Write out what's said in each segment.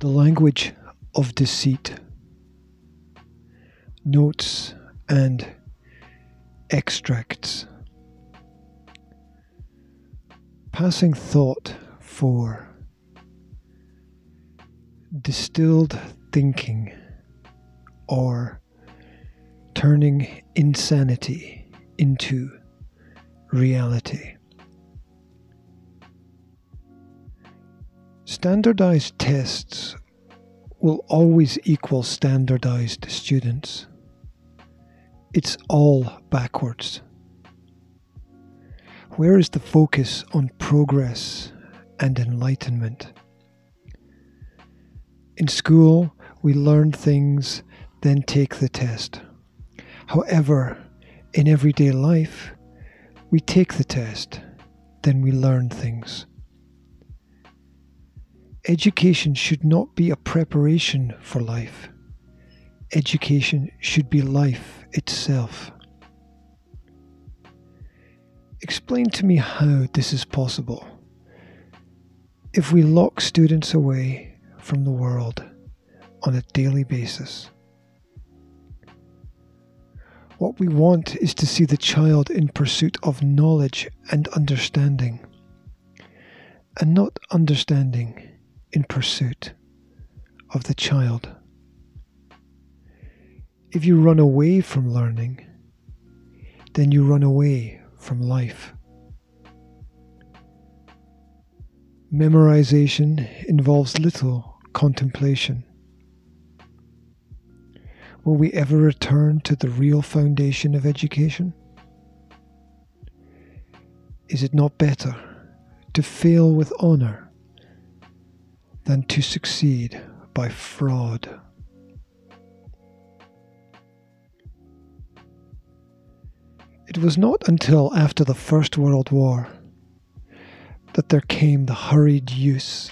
The language of deceit, notes and extracts. Passing thought for distilled thinking or turning insanity into reality. Standardized tests will always equal standardized students. It's all backwards. Where is the focus on progress and enlightenment? In school, we learn things, then take the test. However, in everyday life, we take the test, then we learn things. Education should not be a preparation for life. Education should be life itself. Explain to me how this is possible. If we lock students away from the world on a daily basis, what we want is to see the child in pursuit of knowledge and understanding, and not understanding in pursuit of the child. If you run away from learning, then you run away from life. Memorization involves little contemplation. Will we ever return to the real foundation of education? Is it not better to fail with honour than to succeed by fraud. It was not until after the First World War that there came the hurried use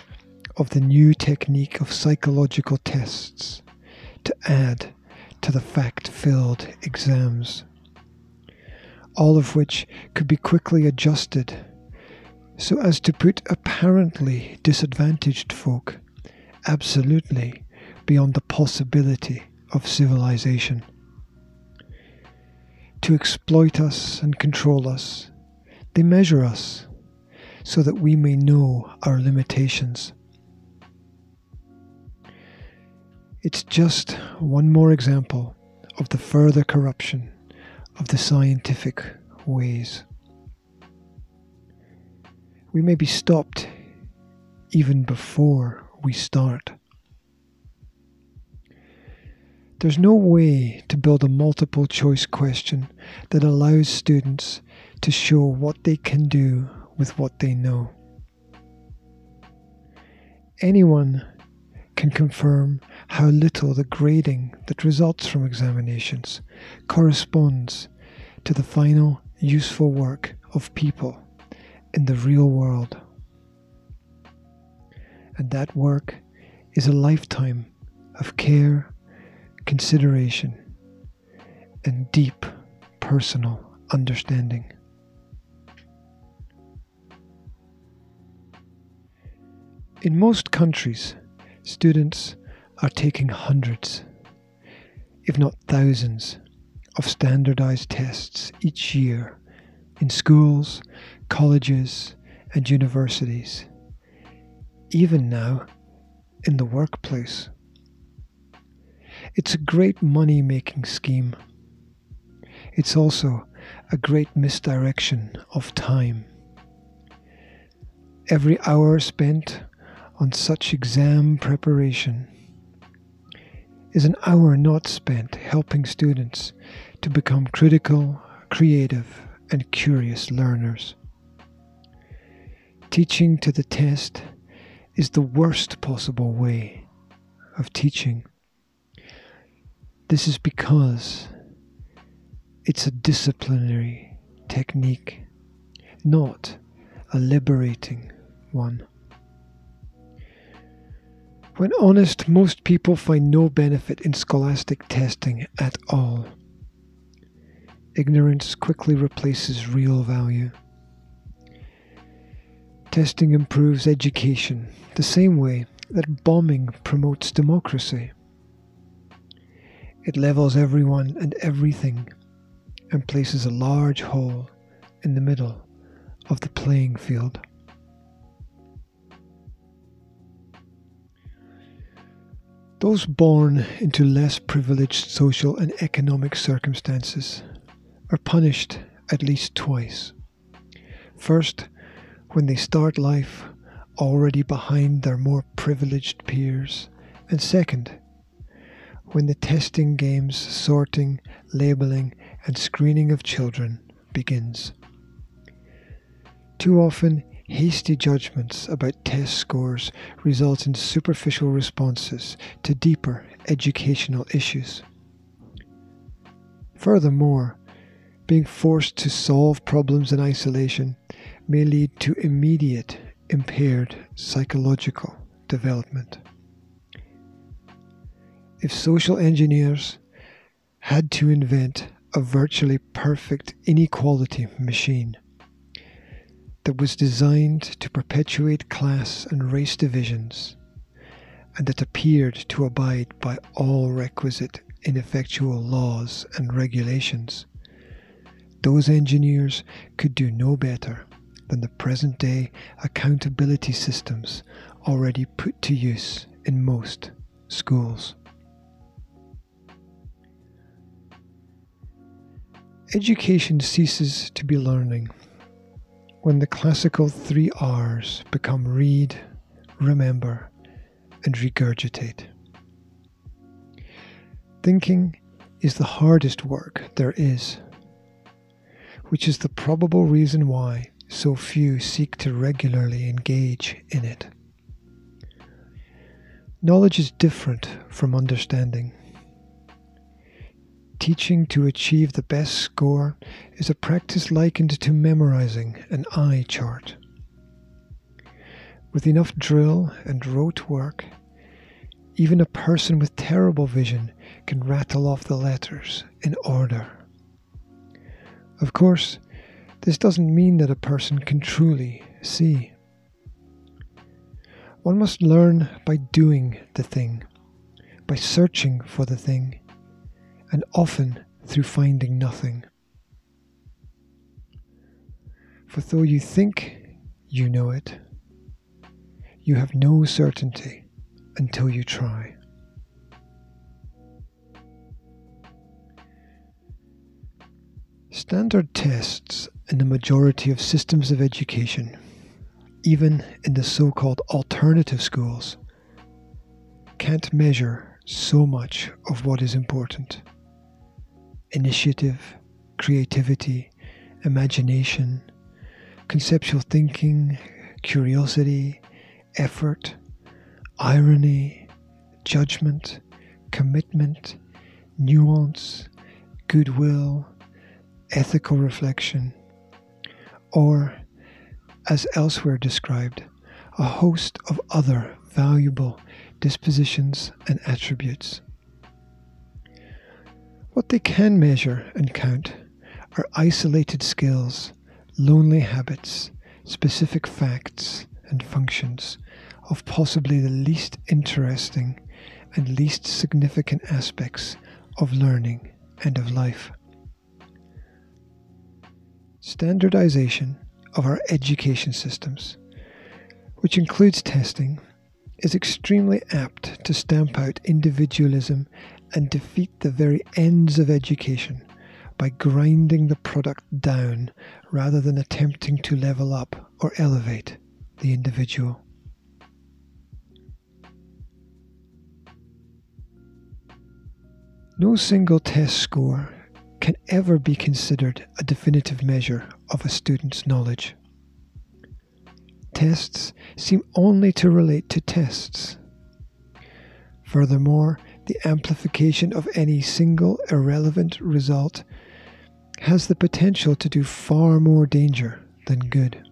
of the new technique of psychological tests to add to the fact filled exams, all of which could be quickly adjusted so as to put apparently disadvantaged folk absolutely beyond the possibility of civilization. To exploit us and control us, they measure us so that we may know our limitations. It's just one more example of the further corruption of the scientific ways we may be stopped even before we start. There's no way to build a multiple choice question that allows students to show what they can do with what they know. Anyone can confirm how little the grading that results from examinations corresponds to the final useful work of people in the real world. And that work is a lifetime of care, consideration, and deep personal understanding. In most countries, students are taking hundreds, if not thousands, of standardized tests each year in schools, colleges, and universities, even now in the workplace. It's a great money making scheme. It's also a great misdirection of time. Every hour spent on such exam preparation is an hour not spent helping students to become critical, creative, and curious learners. Teaching to the test is the worst possible way of teaching. This is because it's a disciplinary technique, not a liberating one. When honest, most people find no benefit in scholastic testing at all. Ignorance quickly replaces real value. Testing improves education the same way that bombing promotes democracy. It levels everyone and everything and places a large hole in the middle of the playing field. Those born into less privileged social and economic circumstances are punished at least twice. First, when they start life already behind their more privileged peers, and second, when the testing games, sorting, labelling, and screening of children begins. Too often, hasty judgments about test scores result in superficial responses to deeper educational issues. Furthermore, being forced to solve problems in isolation may lead to immediate impaired psychological development. If social engineers had to invent a virtually perfect inequality machine that was designed to perpetuate class and race divisions, and that appeared to abide by all requisite ineffectual laws and regulations, those engineers could do no better than the present day accountability systems already put to use in most schools. Education ceases to be learning when the classical three R's become read, remember, and regurgitate. Thinking is the hardest work there is which is the probable reason why so few seek to regularly engage in it. Knowledge is different from understanding. Teaching to achieve the best score is a practice likened to memorizing an eye chart. With enough drill and rote work, even a person with terrible vision can rattle off the letters in order. Of course, this doesn't mean that a person can truly see. One must learn by doing the thing, by searching for the thing, and often through finding nothing. For though you think you know it, you have no certainty until you try. Standard tests in the majority of systems of education, even in the so called alternative schools, can't measure so much of what is important. Initiative, creativity, imagination, conceptual thinking, curiosity, effort, irony, judgment, commitment, nuance, goodwill ethical reflection, or, as elsewhere described, a host of other valuable dispositions and attributes. What they can measure and count are isolated skills, lonely habits, specific facts and functions of possibly the least interesting and least significant aspects of learning and of life. Standardization of our education systems, which includes testing, is extremely apt to stamp out individualism and defeat the very ends of education by grinding the product down rather than attempting to level up or elevate the individual. No single test score can ever be considered a definitive measure of a student's knowledge. Tests seem only to relate to tests. Furthermore, the amplification of any single irrelevant result has the potential to do far more danger than good.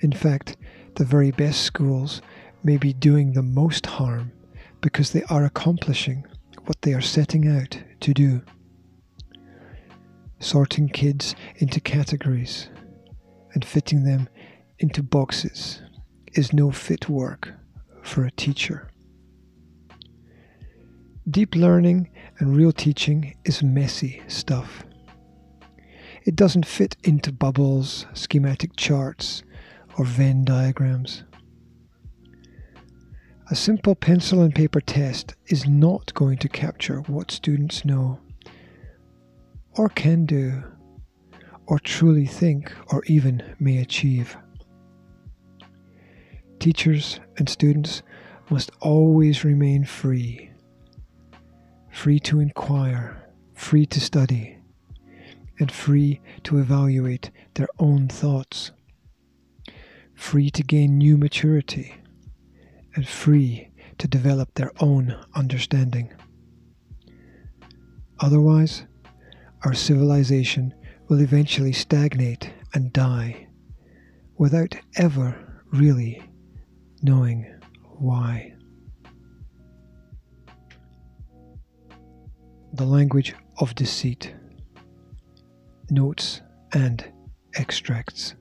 In fact, the very best schools may be doing the most harm because they are accomplishing what they are setting out to do sorting kids into categories and fitting them into boxes is no fit work for a teacher. Deep learning and real teaching is messy stuff. It doesn't fit into bubbles, schematic charts, or Venn diagrams. A simple pencil and paper test is not going to capture what students know, or can do, or truly think, or even may achieve. Teachers and students must always remain free, free to inquire, free to study, and free to evaluate their own thoughts, free to gain new maturity and free to develop their own understanding. Otherwise, our civilization will eventually stagnate and die without ever really knowing why. The language of deceit, notes and extracts.